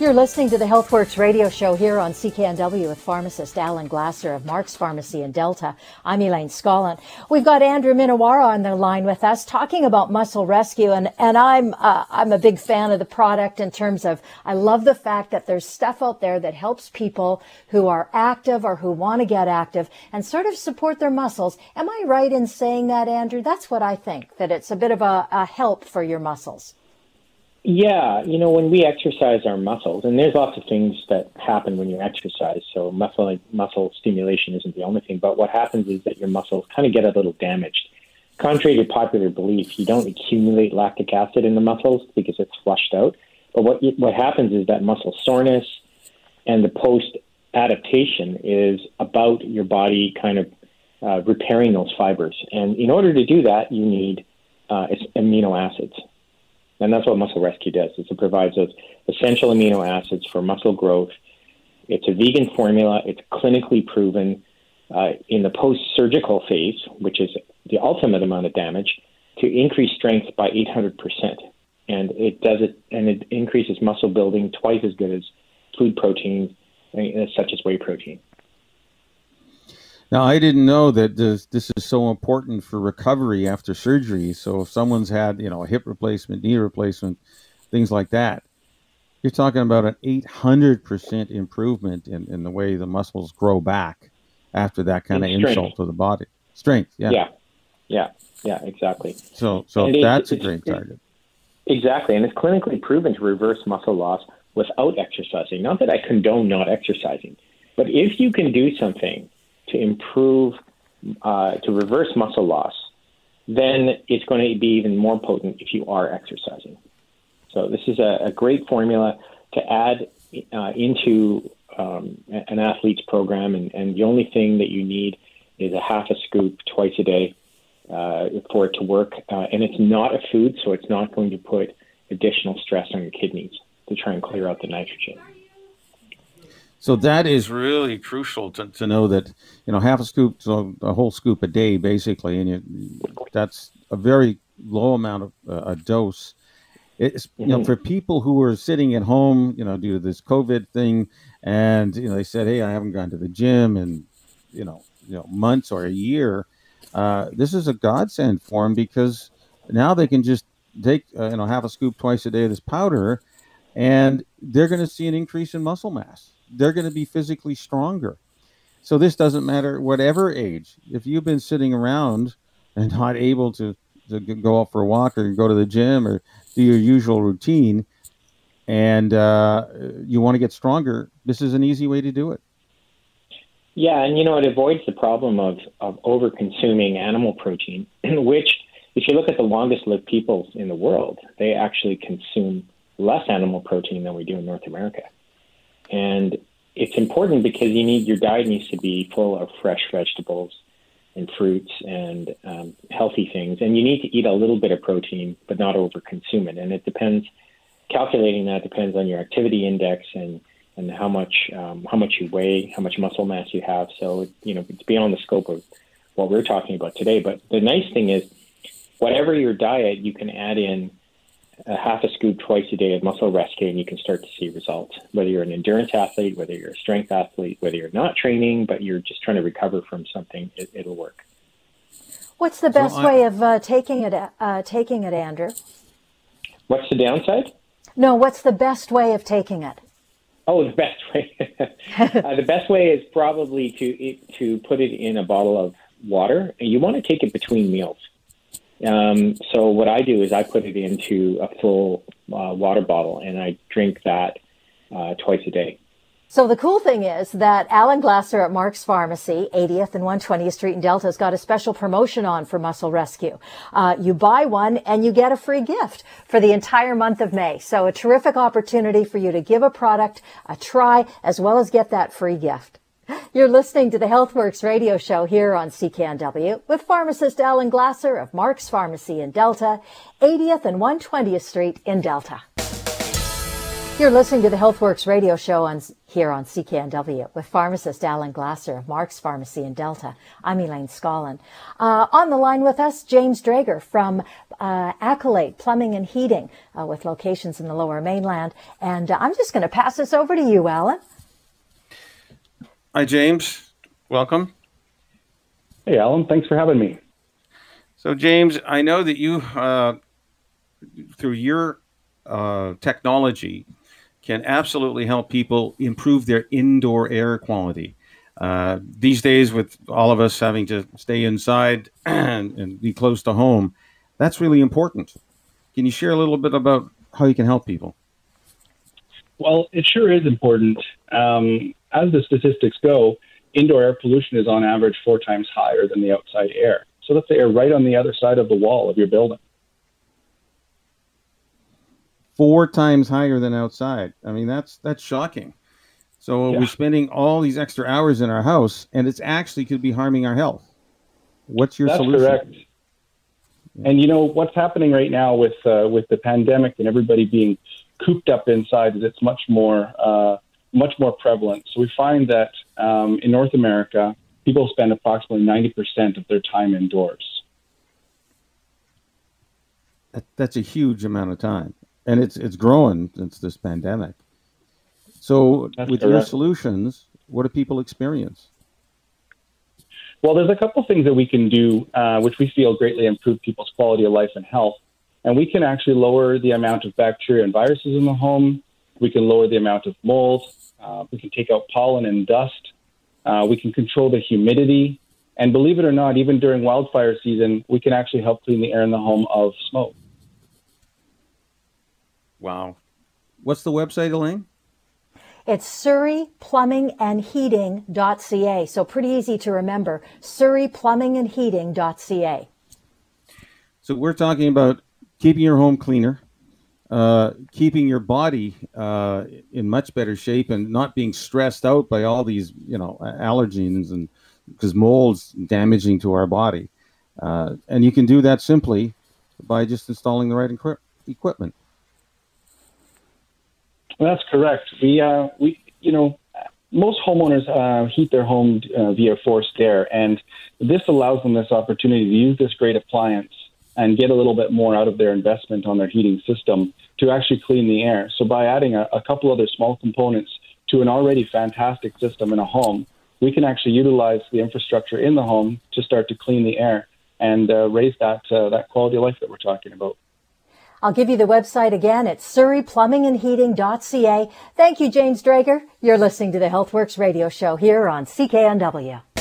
You're listening to the HealthWorks radio show here on CKNW with pharmacist Alan Glasser of Mark's Pharmacy in Delta. I'm Elaine Scollin. We've got Andrew Minowara on the line with us talking about muscle rescue and, and I'm, uh, I'm a big fan of the product in terms of, I love the fact that there's stuff out there that helps people who are active or who want to get active and sort of support their muscles. Am I right in saying that, Andrew? That's what I think, that it's a bit of a, a help for your muscles. Yeah, you know, when we exercise our muscles, and there's lots of things that happen when you exercise. So muscle muscle stimulation isn't the only thing, but what happens is that your muscles kind of get a little damaged. Contrary to popular belief, you don't accumulate lactic acid in the muscles because it's flushed out. But what what happens is that muscle soreness and the post adaptation is about your body kind of uh, repairing those fibers. And in order to do that, you need uh, amino acids. And that's what Muscle Rescue does. Is it provides those essential amino acids for muscle growth. It's a vegan formula. It's clinically proven uh, in the post-surgical phase, which is the ultimate amount of damage, to increase strength by 800 percent. And it does it, and it increases muscle building twice as good as food proteins, uh, such as whey protein. Now, I didn't know that this, this is so important for recovery after surgery. So, if someone's had, you know, a hip replacement, knee replacement, things like that, you're talking about an 800% improvement in, in the way the muscles grow back after that kind of insult to the body. Strength, yeah. Yeah, yeah, yeah, exactly. So, so that's a great target. Exactly. And it's clinically proven to reverse muscle loss without exercising. Not that I condone not exercising, but if you can do something to improve, uh, to reverse muscle loss, then it's going to be even more potent if you are exercising. So this is a, a great formula to add uh, into um, an athlete's program, and, and, the only thing that you need is a half a scoop twice a day uh, for it to work. Uh, and it's not a food, so it's not going to put additional stress on your kidneys to try and clear out the nitrogen. So that is really crucial to, to know that you know half a scoop, so a whole scoop a day, basically, and you, that's a very low amount of uh, a dose. It's you know mm-hmm. for people who are sitting at home, you know, due to this COVID thing, and you know they said, hey, I haven't gone to the gym in you know you know months or a year. Uh, this is a godsend for them because now they can just take uh, you know half a scoop twice a day of this powder, and they're going to see an increase in muscle mass they're going to be physically stronger. So this doesn't matter whatever age. If you've been sitting around and not able to, to go out for a walk or go to the gym or do your usual routine, and uh, you want to get stronger, this is an easy way to do it. Yeah, and you know it avoids the problem of of over consuming animal protein, which, if you look at the longest lived peoples in the world, they actually consume less animal protein than we do in North America. And it's important because you need your diet needs to be full of fresh vegetables and fruits and um, healthy things. And you need to eat a little bit of protein, but not over consume it. And it depends. Calculating that depends on your activity index and and how much um, how much you weigh, how much muscle mass you have. So you know it's beyond the scope of what we're talking about today. But the nice thing is, whatever your diet, you can add in a half a scoop twice a day of muscle rescue and you can start to see results. Whether you're an endurance athlete, whether you're a strength athlete, whether you're not training, but you're just trying to recover from something, it, will work. What's the best so I, way of uh, taking it? Uh, taking it, Andrew. What's the downside? No, what's the best way of taking it? Oh, the best way. uh, the best way is probably to to put it in a bottle of water, and you want to take it between meals. Um, so what I do is I put it into a full uh, water bottle and I drink that uh, twice a day. So the cool thing is that Alan Glasser at Mark's Pharmacy, 80th and 120th Street in Delta, has got a special promotion on for Muscle Rescue. Uh, you buy one and you get a free gift for the entire month of May. So a terrific opportunity for you to give a product a try as well as get that free gift. You're listening to the HealthWorks radio show here on CKNW with pharmacist Alan Glasser of Mark's Pharmacy in Delta, 80th and 120th Street in Delta. You're listening to the HealthWorks radio show on here on CKNW with pharmacist Alan Glasser of Mark's Pharmacy in Delta. I'm Elaine Scollin. Uh, on the line with us, James Drager from uh, Accolade Plumbing and Heating uh, with locations in the lower mainland. And uh, I'm just going to pass this over to you, Alan. Hi, James. Welcome. Hey, Alan. Thanks for having me. So, James, I know that you, uh, through your uh, technology, can absolutely help people improve their indoor air quality. Uh, these days, with all of us having to stay inside and, and, be close to home, that's really important. Can you share a little bit about how you can help people? Well, it sure is important. Um, as the statistics go, indoor air pollution is on average four times higher than the outside air. So that's the air right on the other side of the wall of your building four times higher than outside. I mean, that's that's shocking. So yeah. we're spending all these extra hours in our house, and it's actually could be harming our health. What's your that's solution? Correct. And you know what's happening right now with uh, with the pandemic and everybody being cooped up inside is it's much more uh, much more prevalent. So we find that um, in North America, people spend approximately ninety percent of their time indoors. That, that's a huge amount of time and it's it's growing since this pandemic. So, That's with correct. your solutions, what do people experience? Well, there's a couple things that we can do, uh, which we feel greatly improve people's quality of life and health. And we can actually lower the amount of bacteria and viruses in the home. We can lower the amount of mold. Uh, we can take out pollen and dust. Uh, we can control the humidity. And believe it or not, even during wildfire season, we can actually help clean the air in the home of smoke. Wow. What's the website, Elaine? It's surreyplumbingandheating.ca. So pretty easy to remember. surreyplumbingandheating.ca. So we're talking about keeping your home cleaner, uh, keeping your body uh, in much better shape, and not being stressed out by all these, you know, allergens and because mold's damaging to our body. Uh, and you can do that simply by just installing the right equipment. That's correct. We, uh, we, you know, most homeowners uh, heat their home uh, via forced air, and this allows them this opportunity to use this great appliance and get a little bit more out of their investment on their heating system to actually clean the air. So by adding a, a couple other small components to an already fantastic system in a home, we can actually utilize the infrastructure in the home to start to clean the air and uh, raise that uh, that quality of life that we're talking about. I'll give you the website again. It's surreyplumbingandheating.ca. Thank you, James Drager. You're listening to the HealthWorks radio show here on CKNW.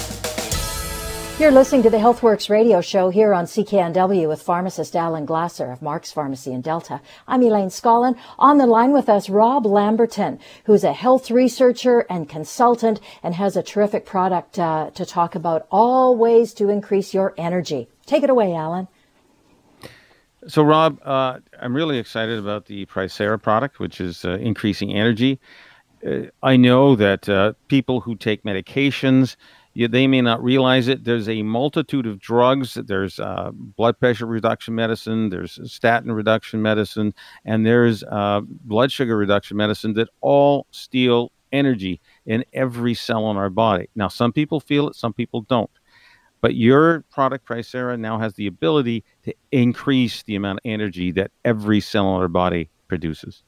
You're listening to the HealthWorks radio show here on CKNW with pharmacist Alan Glasser of Mark's Pharmacy in Delta. I'm Elaine Scollin. On the line with us, Rob Lamberton, who's a health researcher and consultant and has a terrific product uh, to talk about all ways to increase your energy. Take it away, Alan. So, Rob, uh, I'm really excited about the Pricera product, which is uh, increasing energy. Uh, I know that uh, people who take medications, you, they may not realize it. There's a multitude of drugs. There's uh, blood pressure reduction medicine, there's statin reduction medicine, and there's uh, blood sugar reduction medicine that all steal energy in every cell in our body. Now, some people feel it, some people don't. But your product, Pricera, now has the ability to increase the amount of energy that every cell in our body produces.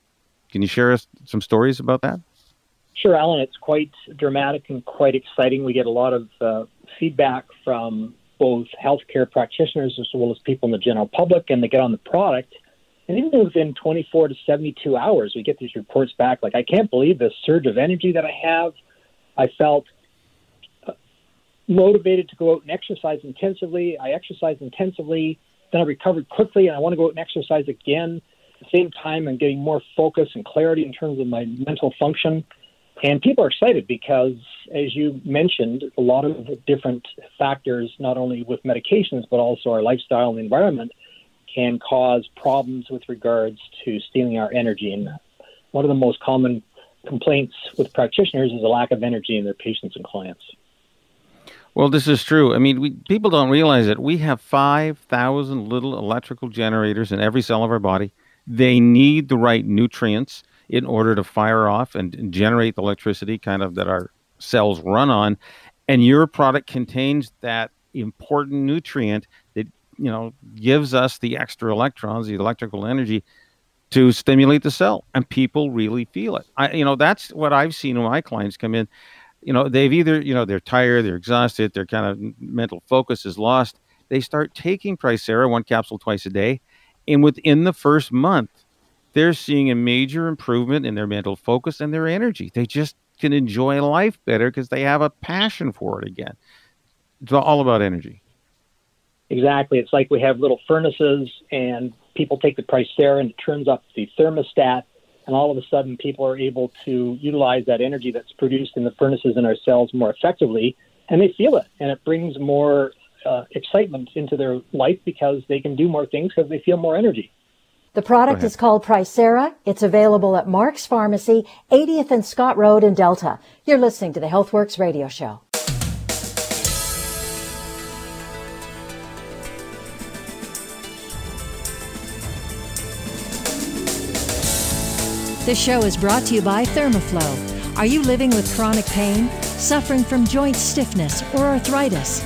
Can you share us some stories about that? Sure, Alan. It's quite dramatic and quite exciting. We get a lot of uh, feedback from both healthcare practitioners as well as people in the general public, and they get on the product. And even within 24 to 72 hours, we get these reports back like, I can't believe the surge of energy that I have. I felt motivated to go out and exercise intensively. I exercised intensively, then I recovered quickly, and I want to go out and exercise again. At the same time, I'm getting more focus and clarity in terms of my mental function. And people are excited because, as you mentioned, a lot of different factors, not only with medications, but also our lifestyle and environment, can cause problems with regards to stealing our energy. And one of the most common complaints with practitioners is a lack of energy in their patients and clients. Well, this is true. I mean, we, people don't realize it. We have 5,000 little electrical generators in every cell of our body. They need the right nutrients in order to fire off and generate the electricity kind of that our cells run on. And your product contains that important nutrient that, you know, gives us the extra electrons, the electrical energy to stimulate the cell. And people really feel it. I, you know, that's what I've seen when my clients come in you know they've either you know they're tired they're exhausted their kind of mental focus is lost they start taking Tricera one capsule twice a day and within the first month they're seeing a major improvement in their mental focus and their energy. They just can enjoy life better because they have a passion for it again. It's all about energy. Exactly. It's like we have little furnaces and people take the Tricera and it turns up the thermostat and all of a sudden people are able to utilize that energy that's produced in the furnaces in our cells more effectively, and they feel it, and it brings more uh, excitement into their life because they can do more things because they feel more energy. The product is called Tricera. It's available at Mark's Pharmacy, 80th and Scott Road in Delta. You're listening to the HealthWorks radio show. This show is brought to you by Thermoflow. Are you living with chronic pain, suffering from joint stiffness, or arthritis?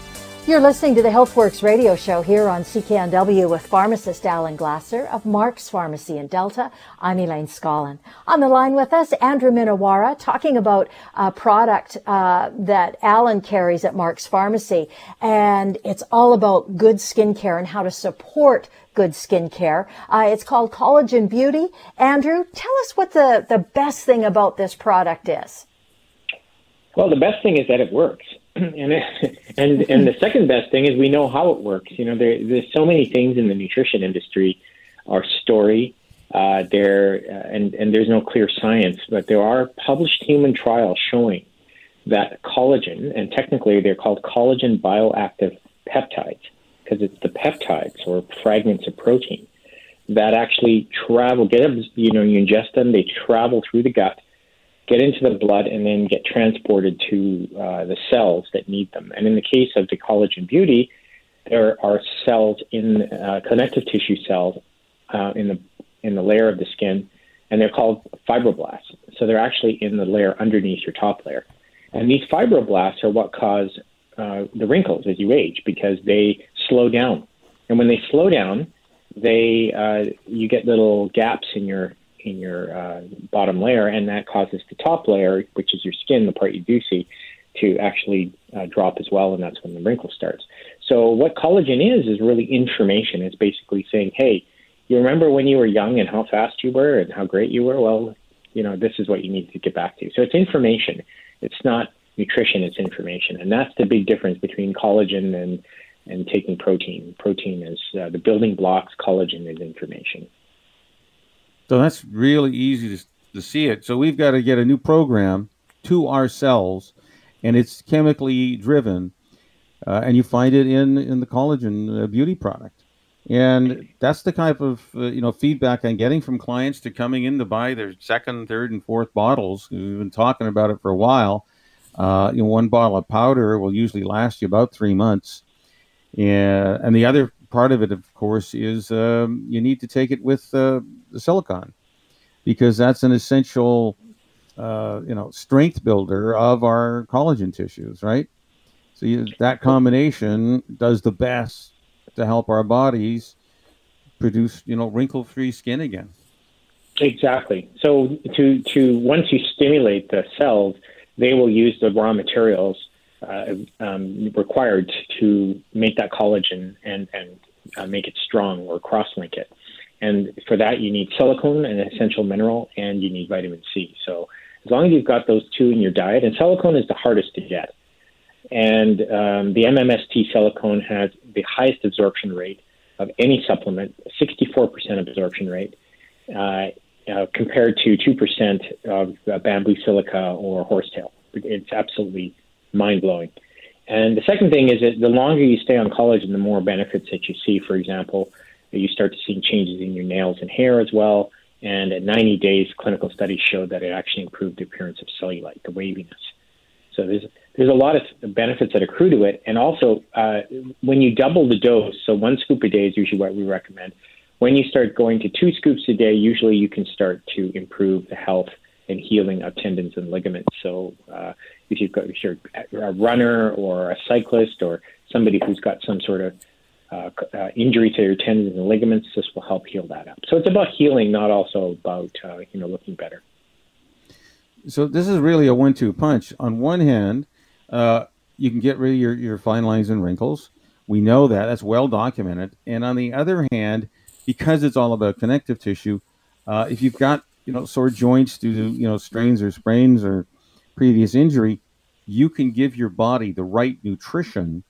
You're listening to the HealthWorks radio show here on CKNW with pharmacist Alan Glasser of Mark's Pharmacy in Delta. I'm Elaine Scollin. On the line with us, Andrew Minowara, talking about a product uh, that Alan carries at Mark's Pharmacy. And it's all about good skincare and how to support good skincare. Uh, it's called Collagen Beauty. Andrew, tell us what the, the best thing about this product is. Well, the best thing is that it works. and and and the second best thing is we know how it works. You know, there, there's so many things in the nutrition industry, our story, uh, there, uh, and and there's no clear science, but there are published human trials showing that collagen, and technically they're called collagen bioactive peptides, because it's the peptides or fragments of protein that actually travel. Get you know, you ingest them, they travel through the gut get into the blood and then get transported to uh, the cells that need them. And in the case of the collagen beauty, there are cells in uh, connective tissue cells uh, in the in the layer of the skin, and they're called fibroblasts. So they're actually in the layer underneath your top layer. And these fibroblasts are what cause uh, the wrinkles as you age because they slow down. And when they slow down, they uh, you get little gaps in your in your uh, bottom layer, and that causes the top layer, which is your skin, the part you do see, to actually uh, drop as well, and that's when the wrinkle starts. So what collagen is is really information. It's basically saying, hey, you remember when you were young and how fast you were and how great you were? Well, you know, this is what you need to get back to. So it's information. It's not nutrition, it's information. And that's the big difference between collagen and, and taking protein. Protein is uh, the building blocks, collagen is information. So that's really easy to, to see it. So we've got to get a new program to our cells, and it's chemically driven, uh, and you find it in in the collagen uh, beauty product. And that's the type of uh, you know feedback I'm getting from clients to coming in to buy their second, third, and fourth bottles. We've been talking about it for a while. Uh, you know, one bottle of powder will usually last you about three months, and and the other part of it, of course, is um, you need to take it with uh, the silicon because that's an essential, uh, you know, strength builder of our collagen tissues, right? So you, that combination does the best to help our bodies produce, you know, wrinkle-free skin again. Exactly. So to to once you stimulate the cells, they will use the raw materials uh, um, required to make that collagen and and uh, make it strong or cross link it. And for that, you need silicone, an essential mineral, and you need vitamin C. So as long as you've got those two in your diet, and silicone is the hardest to get. And um, the MMST silicone has the highest absorption rate of any supplement, 64% absorption rate, uh, uh, compared to 2% of uh, bamboo silica or horsetail. It's absolutely mind blowing. And the second thing is that the longer you stay on collagen, the more benefits that you see. For example, you start to see changes in your nails and hair as well. And at 90 days, clinical studies showed that it actually improved the appearance of cellulite, the waviness. So there's there's a lot of benefits that accrue to it, and also uh, when you double the dose, so one scoop a day is usually what we recommend. When you start going to two scoops a day, usually you can start to improve the health and healing of tendons and ligaments. So uh, if you've got if you're a runner or a cyclist or somebody who's got some sort of uh, uh, injury to your tendons and ligaments, this will help heal that up. So it's about healing, not also about uh, you know looking better. So this is really a one-two punch. On one hand, uh, you can get rid of your, your fine lines and wrinkles. We know that that's well documented. And on the other hand, because it's all about connective tissue, uh, if you've got you know sore joints due to you know strains or sprains or previous injury, you can give your body the right nutrition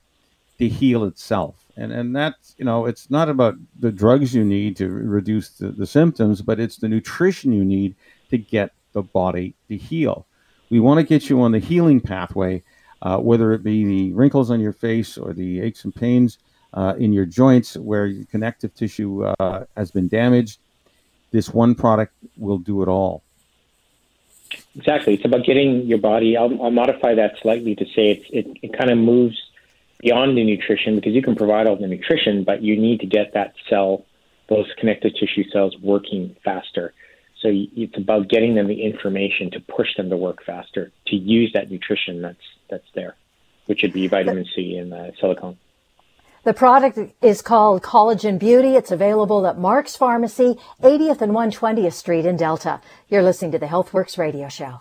to heal itself. And and that's you know it's not about the drugs you need to reduce the, the symptoms, but it's the nutrition you need to get the body to heal. We want to get you on the healing pathway, uh, whether it be the wrinkles on your face or the aches and pains uh, in your joints where your connective tissue uh, has been damaged. This one product will do it all. Exactly. It's about getting your body. I'll, I'll modify that slightly to say it, it, it kind of moves beyond the nutrition because you can provide all the nutrition, but you need to get that cell, those connective tissue cells, working faster. So it's about getting them the information to push them to work faster, to use that nutrition that's that's there, which would be vitamin C and uh, silicone. The product is called Collagen Beauty. It's available at Mark's Pharmacy, 80th and 120th Street in Delta. You're listening to the HealthWorks radio show.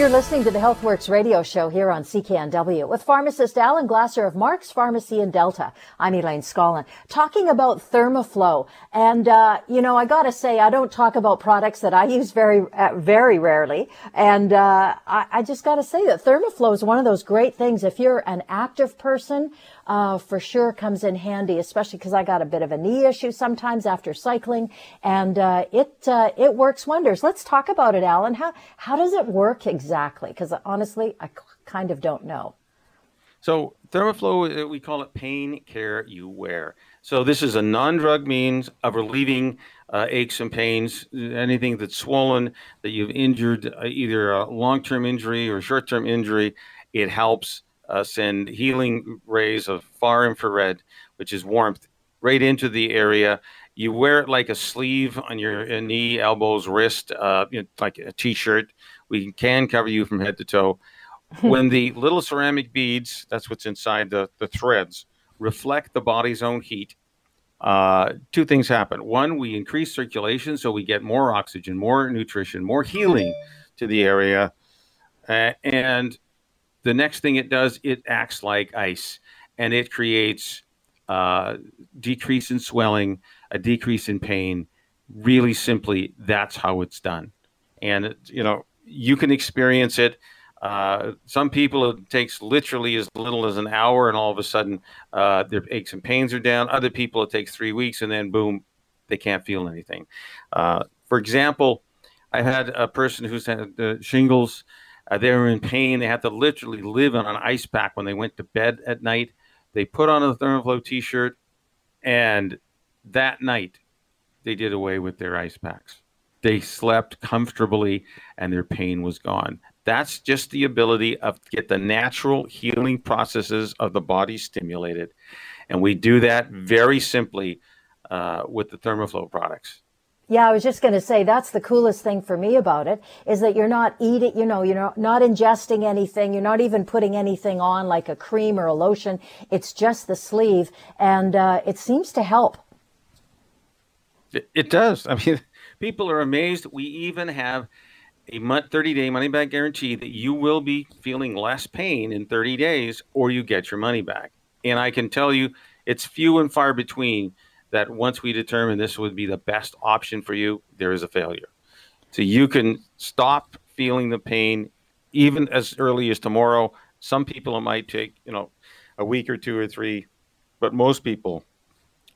You're listening to the HealthWorks radio show here on CKNW with pharmacist Alan Glasser of Mark's Pharmacy in Delta. I'm Elaine Scollin talking about Thermoflow. And, uh, you know, I gotta say, I don't talk about products that I use very, uh, very rarely. And, uh, I, I just gotta say that Thermoflow is one of those great things. If you're an active person, uh, for sure comes in handy, especially because I got a bit of a knee issue sometimes after cycling, and uh, it uh, it works wonders. Let's talk about it, Alan. How how does it work exactly? Because honestly, I kind of don't know. So Thermoflow, uh, we call it pain care you wear. So this is a non-drug means of relieving uh, aches and pains, anything that's swollen, that you've injured, uh, either a long-term injury or short-term injury. It helps uh, send healing rays of far infrared, which is warmth, right into the area. You wear it like a sleeve on your knee, elbows, wrist, uh, you know, like a t-shirt. We can cover you from head to toe. when the little ceramic beads, that's what's inside the, the threads, reflect the body's own heat, uh, two things happen. One, we increase circulation, so we get more oxygen, more nutrition, more healing to the area. Uh, and the next thing it does, it acts like ice and it creates uh, decrease in swelling, a decrease in pain. Really simply, that's how it's done. And, you know, you can experience it. Uh, some people, it takes literally as little as an hour, and all of a sudden uh, their aches and pains are down. Other people, it takes three weeks, and then boom, they can't feel anything. Uh, for example, I had a person who's had shingles uh, they were in pain. They had to literally live on an ice pack when they went to bed at night. They put on a Thermoflow t shirt, and that night they did away with their ice packs. They slept comfortably and their pain was gone. That's just the ability of get the natural healing processes of the body stimulated. And we do that very simply uh, with the Thermoflow products. Yeah, I was just going to say that's the coolest thing for me about it is that you're not eating, you know, you're not ingesting anything. You're not even putting anything on like a cream or a lotion. It's just the sleeve and uh, it seems to help. It, it does. I mean, people are amazed. We even have a 30 day money back guarantee that you will be feeling less pain in 30 days or you get your money back. And I can tell you it's few and far between that once we determine this would be the best option for you, there is a failure. So you can stop feeling the pain even as early as tomorrow. Some people it might take, you know, a week or two or three, but most people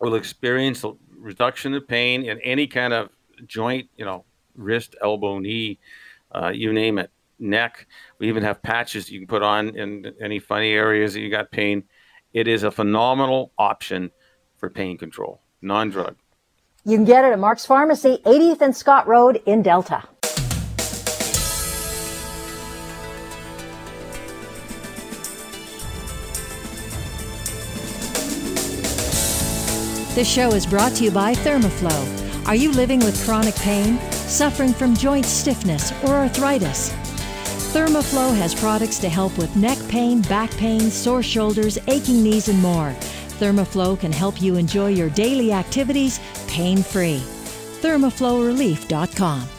will experience reduction of pain in any kind of joint, you know, wrist, elbow, knee, uh, you name it, neck. We even have patches you can put on in any funny areas that you got pain. It is a phenomenal option for pain control, non drug. You can get it at Mark's Pharmacy, 80th and Scott Road in Delta. This show is brought to you by Thermoflow. Are you living with chronic pain, suffering from joint stiffness, or arthritis? Thermoflow has products to help with neck pain, back pain, sore shoulders, aching knees, and more. Thermoflow can help you enjoy your daily activities pain free. ThermoflowRelief.com.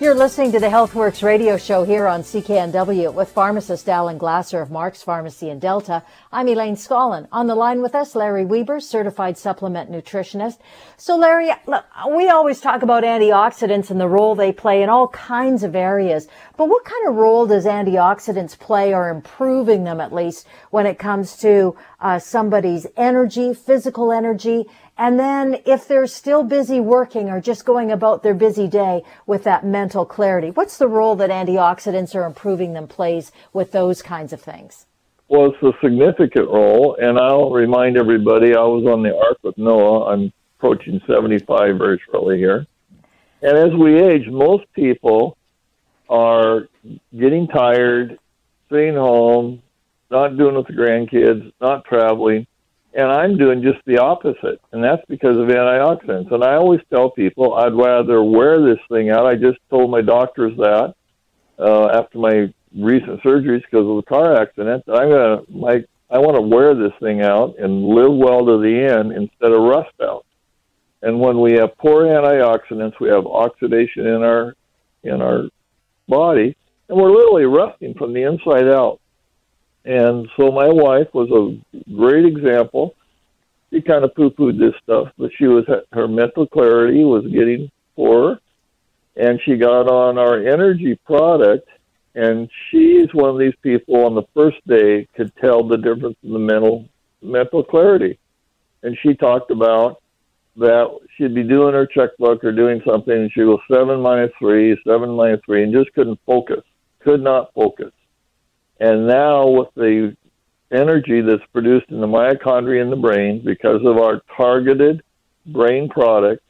You're listening to the HealthWorks radio show here on CKNW with pharmacist Alan Glasser of Mark's Pharmacy in Delta. I'm Elaine Scollin. On the line with us, Larry Weber, certified supplement nutritionist. So Larry, look, we always talk about antioxidants and the role they play in all kinds of areas. But what kind of role does antioxidants play or improving them at least when it comes to uh, somebody's energy, physical energy, and then if they're still busy working or just going about their busy day with that mental clarity, what's the role that antioxidants or improving them plays with those kinds of things? Well, it's a significant role, and I'll remind everybody I was on the Ark with Noah. I'm approaching 75 very shortly here. And as we age, most people are getting tired, staying home, not doing with the grandkids, not traveling and I'm doing just the opposite, and that's because of antioxidants. And I always tell people I'd rather wear this thing out. I just told my doctors that uh, after my recent surgeries because of the car accident. I'm gonna like I want to wear this thing out and live well to the end instead of rust out. And when we have poor antioxidants, we have oxidation in our in our body, and we're literally rusting from the inside out. And so my wife was a great example. She kind of poo pooed this stuff, but she was her mental clarity was getting poorer, and she got on our energy product. And she's one of these people on the first day could tell the difference in the mental mental clarity. And she talked about that she'd be doing her checkbook or doing something, and she was seven minus three, seven minus three, and just couldn't focus, could not focus. And now with the energy that's produced in the mitochondria in the brain because of our targeted brain product,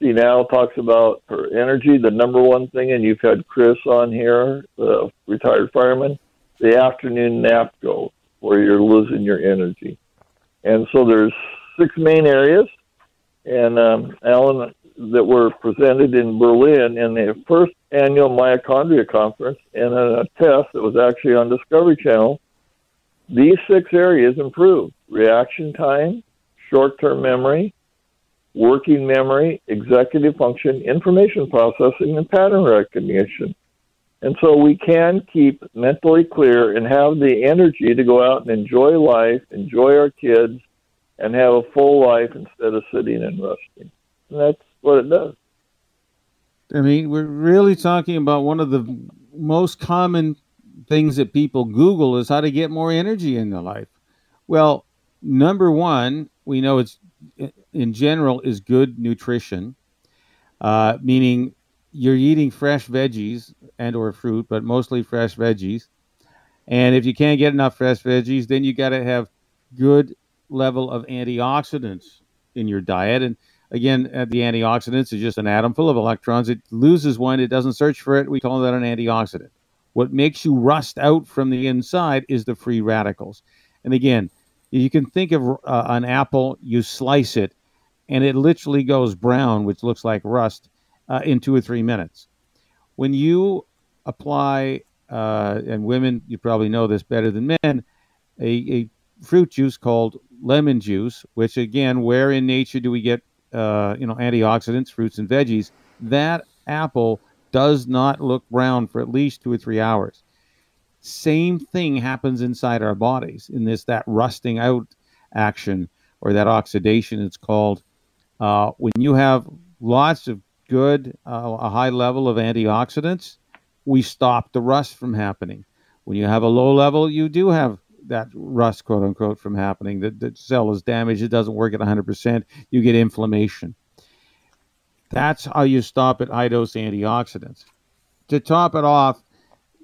she now talks about her energy, the number one thing, and you've had Chris on here, the retired fireman, the afternoon nap go, where you're losing your energy. And so there's six main areas, and um, Alan, that were presented in Berlin in the first annual mitochondria conference and a test that was actually on Discovery Channel. These six areas improved reaction time, short term memory, working memory, executive function, information processing, and pattern recognition. And so we can keep mentally clear and have the energy to go out and enjoy life, enjoy our kids, and have a full life instead of sitting and resting. And that's what it does. I mean, we're really talking about one of the most common things that people Google is how to get more energy in their life. Well, number one, we know it's in general is good nutrition, uh, meaning you're eating fresh veggies and or fruit, but mostly fresh veggies. And if you can't get enough fresh veggies, then you got to have good level of antioxidants in your diet. And Again, uh, the antioxidants is just an atom full of electrons. It loses one, it doesn't search for it. We call that an antioxidant. What makes you rust out from the inside is the free radicals. And again, you can think of uh, an apple, you slice it, and it literally goes brown, which looks like rust, uh, in two or three minutes. When you apply, uh, and women, you probably know this better than men, a, a fruit juice called lemon juice, which again, where in nature do we get uh, you know antioxidants, fruits and veggies, that apple does not look brown for at least two or three hours. Same thing happens inside our bodies in this that rusting out action or that oxidation, it's called. Uh, when you have lots of good, uh, a high level of antioxidants, we stop the rust from happening. When you have a low level, you do have that rust, quote unquote, from happening. The, the cell is damaged. It doesn't work at 100%. You get inflammation. That's how you stop at high dose antioxidants. To top it off,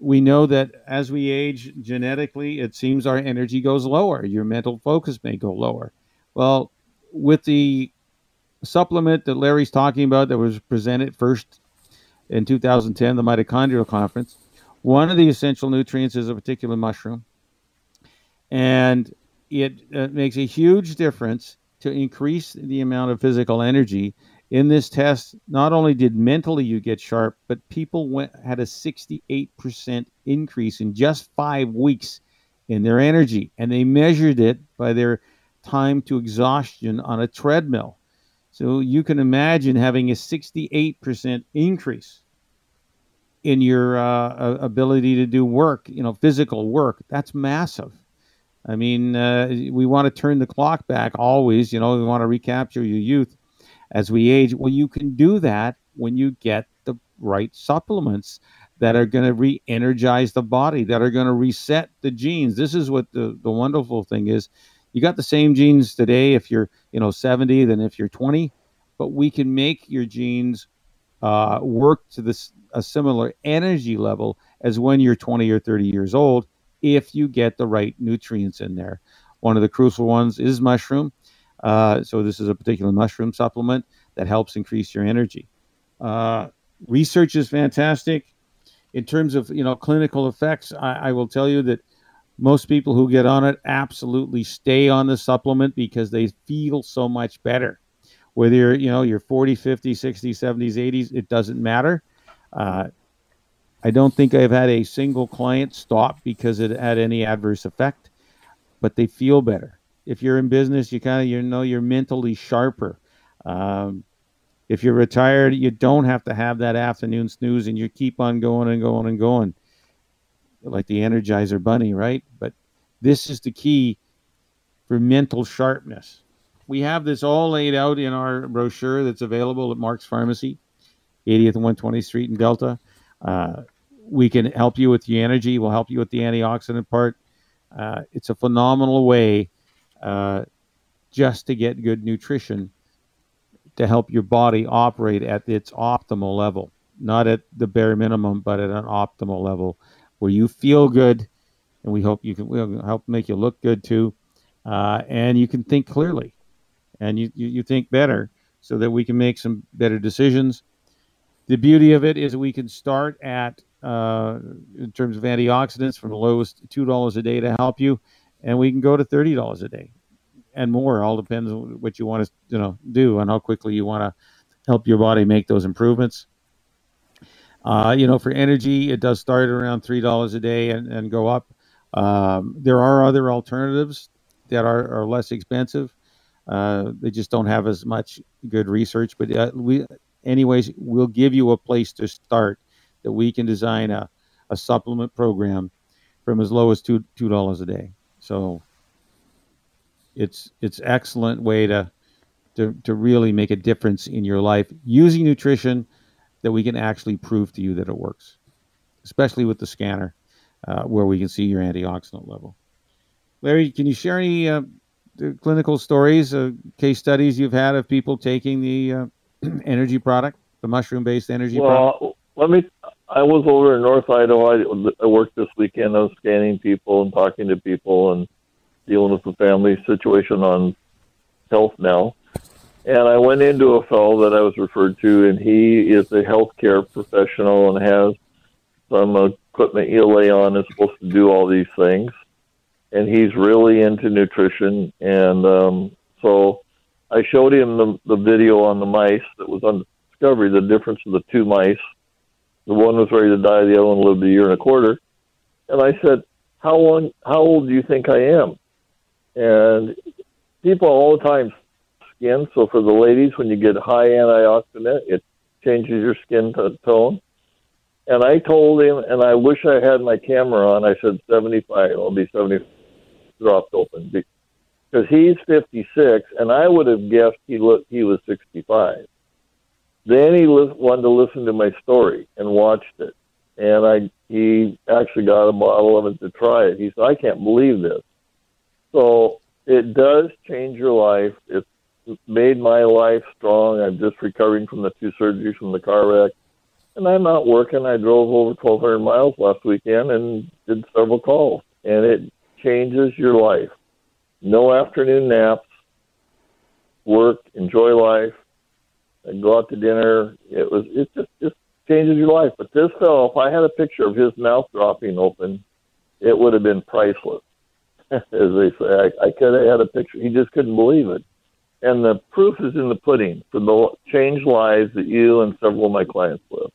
we know that as we age genetically, it seems our energy goes lower. Your mental focus may go lower. Well, with the supplement that Larry's talking about that was presented first in 2010, the mitochondrial conference, one of the essential nutrients is a particular mushroom. And it uh, makes a huge difference to increase the amount of physical energy. In this test, not only did mentally you get sharp, but people went, had a 68% increase in just five weeks in their energy. And they measured it by their time to exhaustion on a treadmill. So you can imagine having a 68% increase in your uh, ability to do work, you know, physical work. That's massive. I mean, uh, we want to turn the clock back always, you know, we want to recapture your youth as we age. Well, you can do that when you get the right supplements that are going to re energize the body, that are going to reset the genes. This is what the, the wonderful thing is. You got the same genes today if you're, you know, 70 than if you're 20, but we can make your genes uh, work to this a similar energy level as when you're 20 or 30 years old if you get the right nutrients in there. One of the crucial ones is mushroom. Uh, so this is a particular mushroom supplement that helps increase your energy. Uh, research is fantastic. In terms of you know clinical effects, I, I will tell you that most people who get on it absolutely stay on the supplement because they feel so much better. Whether you're you know you're 40, 50, 60, 70s, 80s, it doesn't matter. Uh, I don't think I've had a single client stop because it had any adverse effect, but they feel better. If you're in business, you kind of you know you're mentally sharper. Um, if you're retired, you don't have to have that afternoon snooze, and you keep on going and going and going, like the Energizer Bunny, right? But this is the key for mental sharpness. We have this all laid out in our brochure that's available at Mark's Pharmacy. 80th and 120th Street in Delta. Uh, we can help you with the energy. We'll help you with the antioxidant part. Uh, it's a phenomenal way uh, just to get good nutrition to help your body operate at its optimal level, not at the bare minimum, but at an optimal level where you feel good, and we hope you can we'll help make you look good too, uh, and you can think clearly, and you, you you think better, so that we can make some better decisions the beauty of it is we can start at uh, in terms of antioxidants from the lowest two dollars a day to help you, and we can go to thirty dollars a day and more. All depends on what you want to you know do and how quickly you want to help your body make those improvements. Uh, you know, for energy, it does start around three dollars a day and, and go up. Um, there are other alternatives that are, are less expensive. Uh, they just don't have as much good research, but uh, we anyways, we'll give you a place to start that we can design a, a supplement program from as low as two two dollars a day. So it's it's excellent way to, to to really make a difference in your life using nutrition that we can actually prove to you that it works, especially with the scanner, uh, where we can see your antioxidant level. Larry, can you share any uh, clinical stories, uh, case studies you've had of people taking the uh, energy product, the mushroom based energy well, product? let me. I was over in North Idaho. I, I worked this weekend. I was scanning people and talking to people and dealing with the family situation on health now. And I went into a fellow that I was referred to, and he is a healthcare professional and has some equipment he'll lay on is supposed to do all these things. And he's really into nutrition. And um, so I showed him the, the video on the mice that was on Discovery, the difference of the two mice. The one was ready to die, the other one lived a year and a quarter. And I said, "How long? How old do you think I am?" And people all the time skin. So for the ladies, when you get high antioxidant, it changes your skin tone. And I told him, and I wish I had my camera on. I said 75. I'll be 70. Dropped open because he's 56, and I would have guessed he looked he was 65. Then he li- wanted to listen to my story and watched it, and I he actually got a bottle of it to try it. He said, "I can't believe this." So it does change your life. It's made my life strong. I'm just recovering from the two surgeries from the car wreck, and I'm not working. I drove over 1,200 miles last weekend and did several calls, and it changes your life. No afternoon naps. Work, enjoy life, and go out to dinner. It was it just just changes your life. But this fellow, if I had a picture of his mouth dropping open, it would have been priceless. As they say, I, I could have had a picture. He just couldn't believe it. And the proof is in the pudding for the changed lives that you and several of my clients live.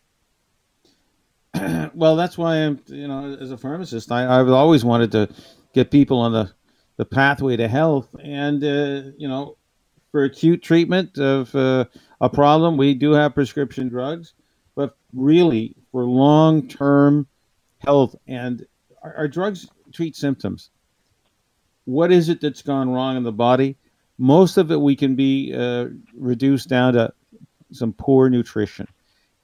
well, that's why I'm, you know, as a pharmacist, I, I've always wanted to get people on the, the pathway to health. And, uh, you know, for acute treatment of uh, a problem, we do have prescription drugs. But really, for long term health, and our, our drugs treat symptoms. What is it that's gone wrong in the body? Most of it we can be uh, reduced down to some poor nutrition.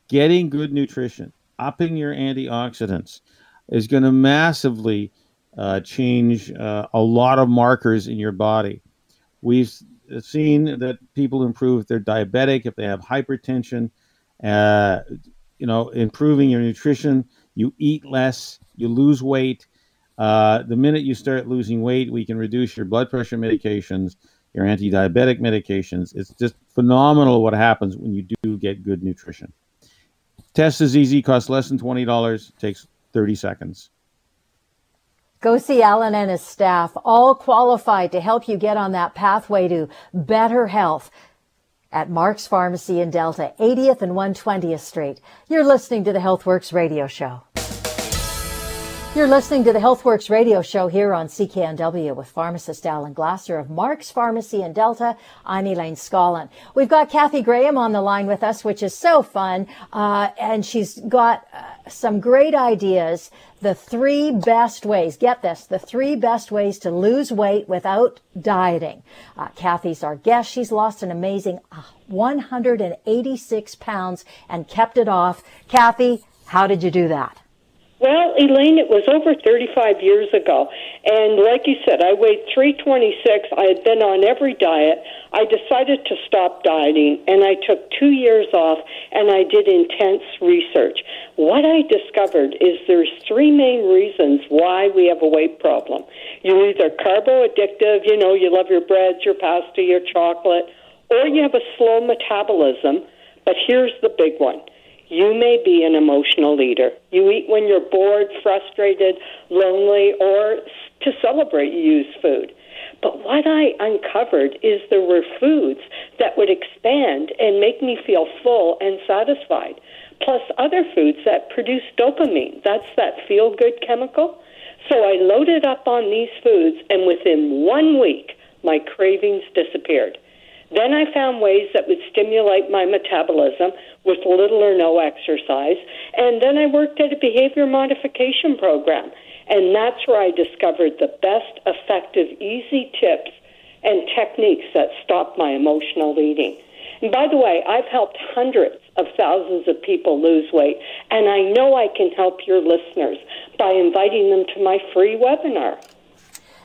Getting good nutrition, upping your antioxidants, is going to massively uh, change uh, a lot of markers in your body. We've seen that people improve if they're diabetic, if they have hypertension, uh, you know, improving your nutrition. You eat less, you lose weight. Uh, the minute you start losing weight, we can reduce your blood pressure medications, your anti-diabetic medications. It's just phenomenal what happens when you do get good nutrition. Test is easy, costs less than twenty dollars, takes thirty seconds. Go see Alan and his staff, all qualified to help you get on that pathway to better health at Mark's Pharmacy in Delta, 80th and 120th Street. You're listening to the HealthWorks radio show. You're listening to the HealthWorks radio show here on CKNW with pharmacist Alan Glasser of Mark's Pharmacy in Delta. I'm Elaine Scollin. We've got Kathy Graham on the line with us, which is so fun. Uh, and she's got uh, some great ideas. The three best ways, get this, the three best ways to lose weight without dieting. Uh, Kathy's our guest. She's lost an amazing uh, 186 pounds and kept it off. Kathy, how did you do that? Well, Elaine, it was over 35 years ago. And like you said, I weighed 326. I had been on every diet. I decided to stop dieting, and I took two years off, and I did intense research. What I discovered is there's three main reasons why we have a weight problem. You're either carbo addictive, you know, you love your breads, your pasta, your chocolate, or you have a slow metabolism. But here's the big one you may be an emotional eater. You eat when you're bored, frustrated, lonely, or to celebrate, you use food. But what I uncovered is there were foods that would expand and make me feel full and satisfied, plus other foods that produce dopamine. That's that feel good chemical. So I loaded up on these foods, and within one week, my cravings disappeared. Then I found ways that would stimulate my metabolism with little or no exercise. And then I worked at a behavior modification program. And that's where I discovered the best effective, easy tips and techniques that stop my emotional eating. And by the way, I've helped hundreds of thousands of people lose weight, and I know I can help your listeners by inviting them to my free webinar.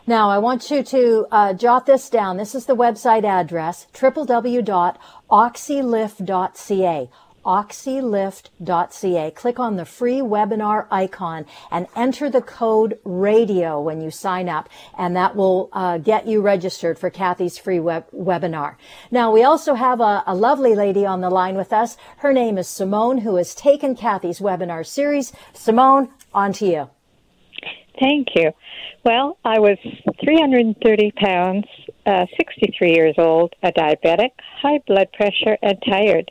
Now, I want you to uh, jot this down. This is the website address www.oxylift.ca oxylift.ca. Click on the free webinar icon and enter the code radio when you sign up, and that will uh, get you registered for Kathy's free web- webinar. Now, we also have a, a lovely lady on the line with us. Her name is Simone, who has taken Kathy's webinar series. Simone, on to you. Thank you. Well, I was 330 pounds, uh, 63 years old, a diabetic, high blood pressure, and tired.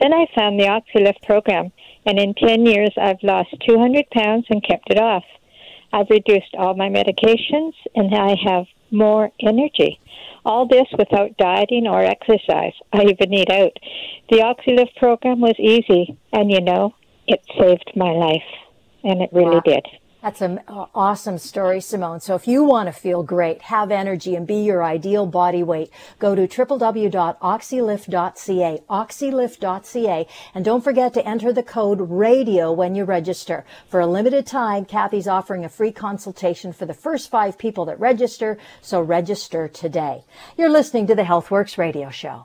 Then I found the OxyLift program, and in 10 years I've lost 200 pounds and kept it off. I've reduced all my medications, and I have more energy. All this without dieting or exercise. I even eat out. The OxyLift program was easy, and you know, it saved my life, and it really wow. did. That's an awesome story, Simone. So if you want to feel great, have energy, and be your ideal body weight, go to www.oxylift.ca, oxylift.ca, and don't forget to enter the code RADIO when you register. For a limited time, Kathy's offering a free consultation for the first five people that register, so register today. You're listening to the HealthWorks radio show.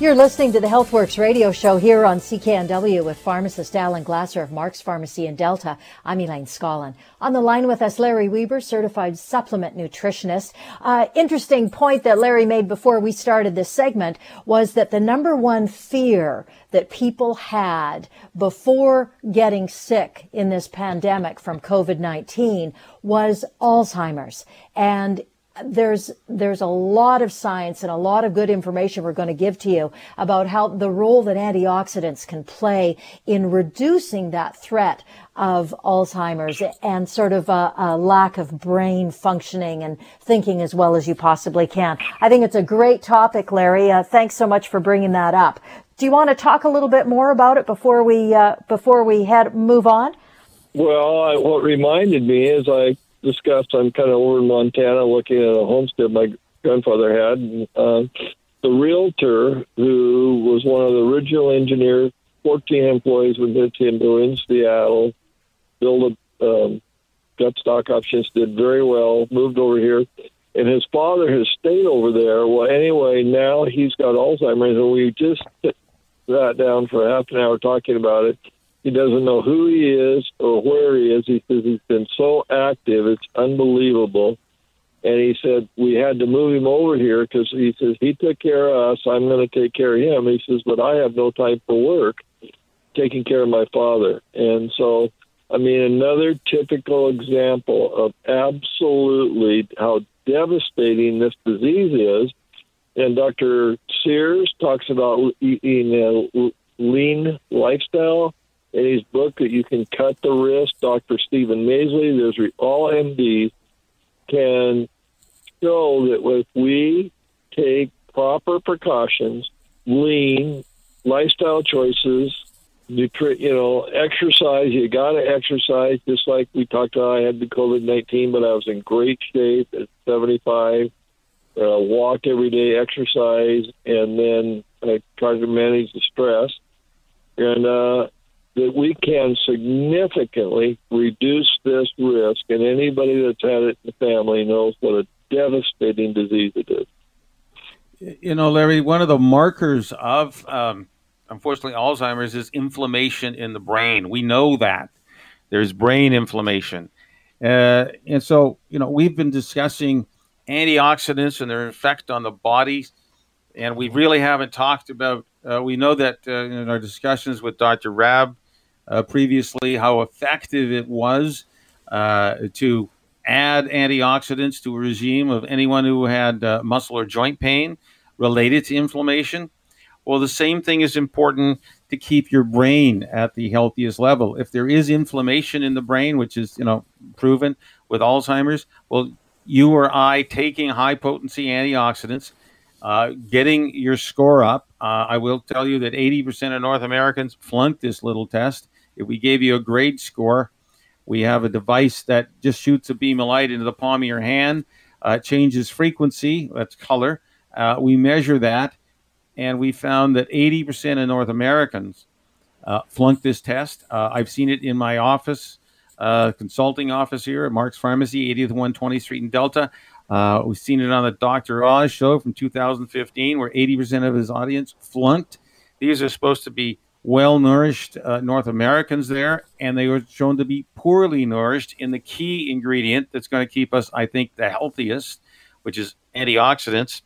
You're listening to the HealthWorks radio show here on CKNW with pharmacist Alan Glasser of Mark's Pharmacy in Delta. I'm Elaine Scollin. On the line with us, Larry Weber, certified supplement nutritionist. Uh, interesting point that Larry made before we started this segment was that the number one fear that people had before getting sick in this pandemic from COVID-19 was Alzheimer's. And there's there's a lot of science and a lot of good information we're going to give to you about how the role that antioxidants can play in reducing that threat of Alzheimer's and sort of a, a, lack of brain functioning and thinking as well as you possibly can. I think it's a great topic, Larry. Uh, thanks so much for bringing that up. Do you want to talk a little bit more about it before we uh, before we head move on? Well, I, what reminded me is I discussed, I'm kind of over in Montana looking at a homestead my grandfather had. And, uh, the realtor, who was one of the original engineers, 14 employees with Nintendo in Seattle, built a, um, got stock options, did very well, moved over here. And his father has stayed over there. Well, anyway, now he's got Alzheimer's, and we just sat down for half an hour talking about it he doesn't know who he is or where he is. He says he's been so active, it's unbelievable. And he said we had to move him over here because he says he took care of us. I'm going to take care of him. He says, but I have no time for work, taking care of my father. And so, I mean, another typical example of absolutely how devastating this disease is. And Dr. Sears talks about eating a lean lifestyle in his book that you can cut the wrist. Dr. Steven Masley, there's all MDs can show that if we take proper precautions, lean lifestyle choices, nutri- you know, exercise. You got to exercise, just like we talked about. I had the COVID nineteen, but I was in great shape at seventy five. Uh, walk every day, exercise, and then I tried to manage the stress. And uh, that we can significantly reduce this risk, and anybody that's had it in the family knows what a devastating disease it is. You know, Larry, one of the markers of, um, unfortunately, Alzheimer's is inflammation in the brain. We know that there's brain inflammation. Uh, and so, you know, we've been discussing antioxidants and their effect on the body, and we really haven't talked about. Uh, we know that uh, in our discussions with Dr. Rab, uh, previously, how effective it was uh, to add antioxidants to a regime of anyone who had uh, muscle or joint pain related to inflammation. Well, the same thing is important to keep your brain at the healthiest level. If there is inflammation in the brain, which is you know proven with Alzheimer's, well, you or I taking high potency antioxidants, uh, getting your score up. Uh, I will tell you that 80% of North Americans flunked this little test. If we gave you a grade score, we have a device that just shoots a beam of light into the palm of your hand, uh, changes frequency, that's color. Uh, we measure that, and we found that 80% of North Americans uh, flunked this test. Uh, I've seen it in my office, uh, consulting office here at Mark's Pharmacy, 80th 120th Street in Delta. Uh, we've seen it on the Dr. Oz show from 2015, where 80% of his audience flunked. These are supposed to be well nourished uh, North Americans there, and they were shown to be poorly nourished in the key ingredient that's going to keep us, I think, the healthiest, which is antioxidants.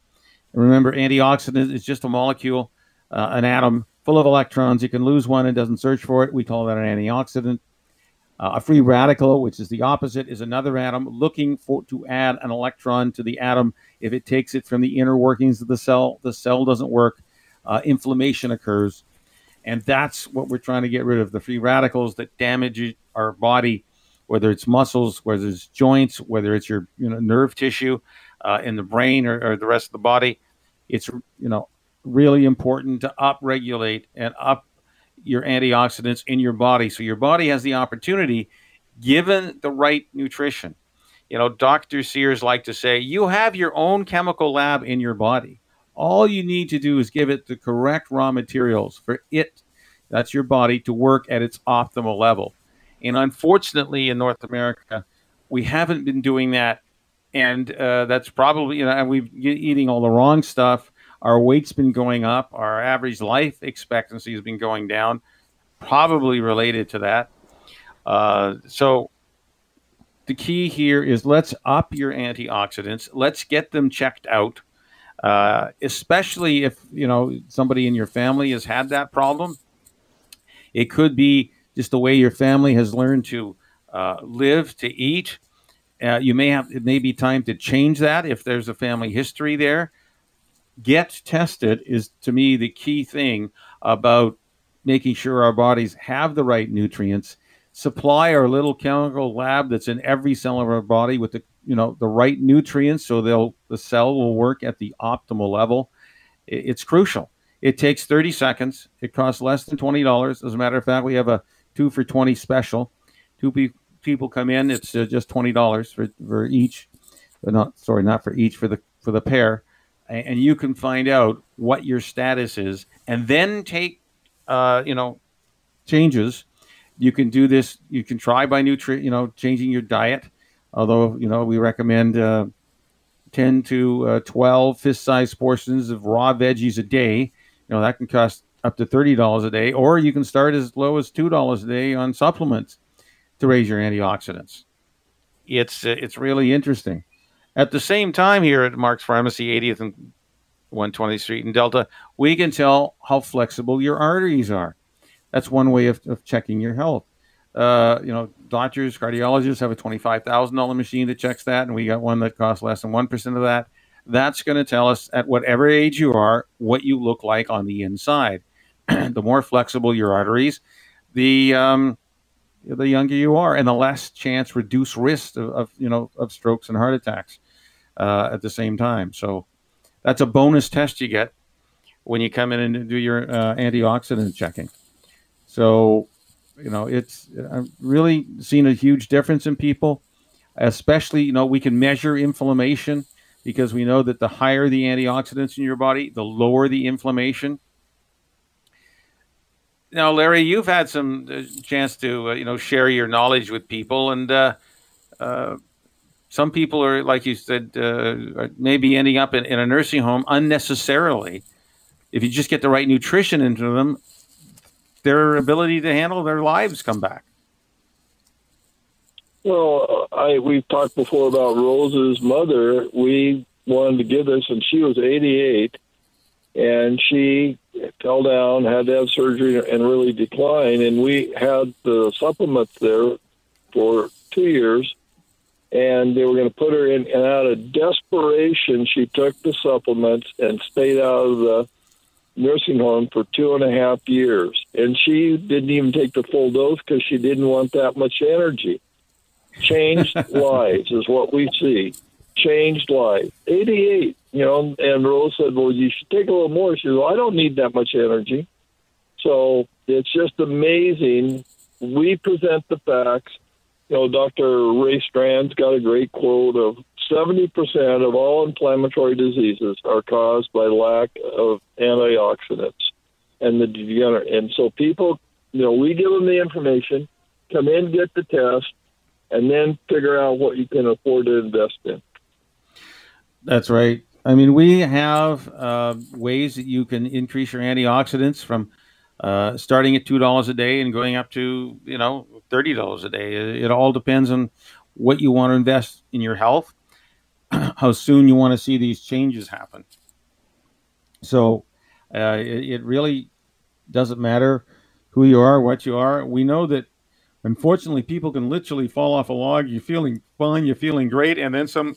And remember, antioxidant is just a molecule, uh, an atom full of electrons. You can lose one and doesn't search for it. We call that an antioxidant. Uh, a free radical, which is the opposite, is another atom looking for to add an electron to the atom. If it takes it from the inner workings of the cell, the cell doesn't work. Uh, inflammation occurs, and that's what we're trying to get rid of: the free radicals that damage our body, whether it's muscles, whether it's joints, whether it's your you know nerve tissue uh, in the brain or, or the rest of the body. It's you know really important to upregulate and up your antioxidants in your body. So your body has the opportunity, given the right nutrition. You know, Dr. Sears like to say, you have your own chemical lab in your body. All you need to do is give it the correct raw materials for it, that's your body, to work at its optimal level. And unfortunately, in North America, we haven't been doing that. And uh, that's probably, you know, and we've eating all the wrong stuff our weight's been going up. Our average life expectancy has been going down, probably related to that. Uh, so the key here is let's up your antioxidants. Let's get them checked out, uh, especially if you know somebody in your family has had that problem. It could be just the way your family has learned to uh, live, to eat. Uh, you may have it may be time to change that if there's a family history there get tested is to me the key thing about making sure our bodies have the right nutrients supply our little chemical lab that's in every cell of our body with the you know the right nutrients so they'll the cell will work at the optimal level. It's crucial. It takes 30 seconds. It costs less than $20 as a matter of fact we have a two for 20 special. Two pe- people come in it's uh, just $20 for, for each but not sorry not for each for the for the pair. And you can find out what your status is and then take uh, you know changes. You can do this you can try by nutri you know changing your diet although you know we recommend uh, 10 to uh, 12 fist sized portions of raw veggies a day you know that can cost up to $30 a day or you can start as low as $2 a day on supplements to raise your antioxidants it's uh, it's really interesting at the same time, here at Mark's Pharmacy, 80th and 120th Street in Delta, we can tell how flexible your arteries are. That's one way of, of checking your health. Uh, you know, doctors, cardiologists have a $25,000 machine that checks that, and we got one that costs less than 1% of that. That's going to tell us at whatever age you are what you look like on the inside. the more flexible your arteries, the um, the younger you are, and the less chance, reduced risk of, of you know of strokes and heart attacks uh, at the same time. So that's a bonus test you get when you come in and do your uh, antioxidant checking. So you know it's I've really seen a huge difference in people, especially you know we can measure inflammation because we know that the higher the antioxidants in your body, the lower the inflammation now, Larry, you've had some uh, chance to uh, you know share your knowledge with people, and uh, uh, some people are, like you said, uh, maybe ending up in, in, a nursing home unnecessarily. If you just get the right nutrition into them, their ability to handle their lives come back. Well, I we've talked before about Rose's mother. We wanted to give this, and she was 88, and she fell down, had to have surgery, and really declined. And we had the supplements there for two years, and they were going to put her in. And out of desperation, she took the supplements and stayed out of the nursing home for two and a half years. And she didn't even take the full dose because she didn't want that much energy. Changed lives is what we see. Changed lives. 88 you know, and Rose said, well, you should take a little more. She said, well, I don't need that much energy. So it's just amazing. We present the facts. You know, Dr. Ray Strand's got a great quote of 70% of all inflammatory diseases are caused by lack of antioxidants and the. And so people, you know, we give them the information, come in, get the test, and then figure out what you can afford to invest in. That's right. I mean, we have uh, ways that you can increase your antioxidants from uh, starting at two dollars a day and going up to you know thirty dollars a day. It, all depends on what you want to invest in your health, how soon you want to see these changes happen. So uh, it, it really doesn't matter who you are, what you are. We know that Unfortunately, people can literally fall off a log. You're feeling fine, you're feeling great, and then some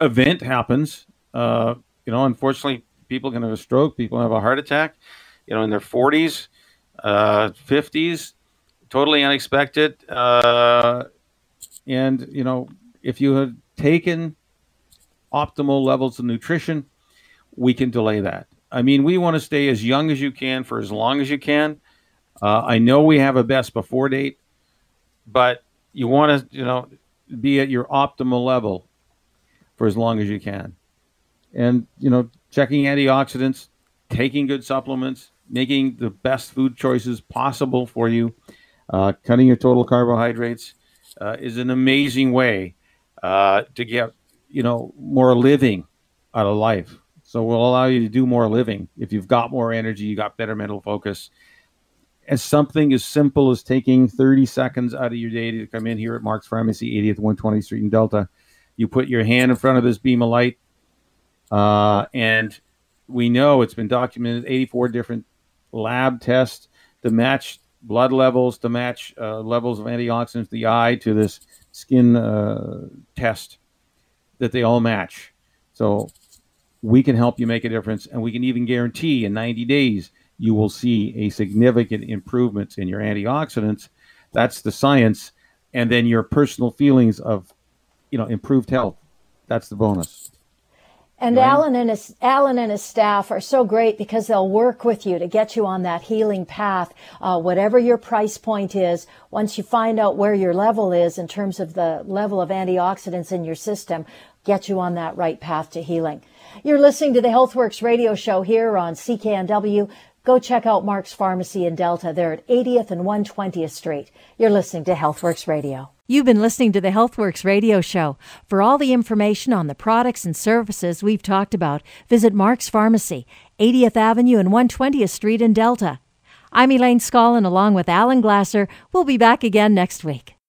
event happens. Uh, you know, unfortunately, people can have a stroke, people have a heart attack, you know, in their 40s, uh, 50s, totally unexpected. Uh, and, you know, if you had taken optimal levels of nutrition, we can delay that. I mean, we want to stay as young as you can for as long as you can. Uh, I know we have a best before date, but you want to, you know, be at your optimal level for as long as you can. And, you know, checking antioxidants, taking good supplements, making the best food choices possible for you, uh, cutting your total carbohydrates uh, is an amazing way uh, to get, you know, more living out of life. So we'll allow you to do more living. If you've got more energy, you got better mental focus. As something as simple as taking 30 seconds out of your day to come in here at Mark's Pharmacy, 80th 120th Street in Delta. You put your hand in front of this beam of light, uh, and we know it's been documented 84 different lab tests to match blood levels, to match uh, levels of antioxidants, the eye to this skin uh, test that they all match. So we can help you make a difference, and we can even guarantee in 90 days you will see a significant improvement in your antioxidants. That's the science, and then your personal feelings of, you know, improved health. That's the bonus. And right. Alan and his Alan and his staff are so great because they'll work with you to get you on that healing path, uh, whatever your price point is. Once you find out where your level is in terms of the level of antioxidants in your system, get you on that right path to healing. You're listening to the HealthWorks radio show here on CKNW. Go check out Mark's Pharmacy in Delta. They're at 80th and 120th Street. You're listening to HealthWorks Radio. You've been listening to the HealthWorks radio show. For all the information on the products and services we've talked about, visit Mark's Pharmacy, 80th Avenue and 120th Street in Delta. I'm Elaine Scollin along with Alan Glasser. We'll be back again next week.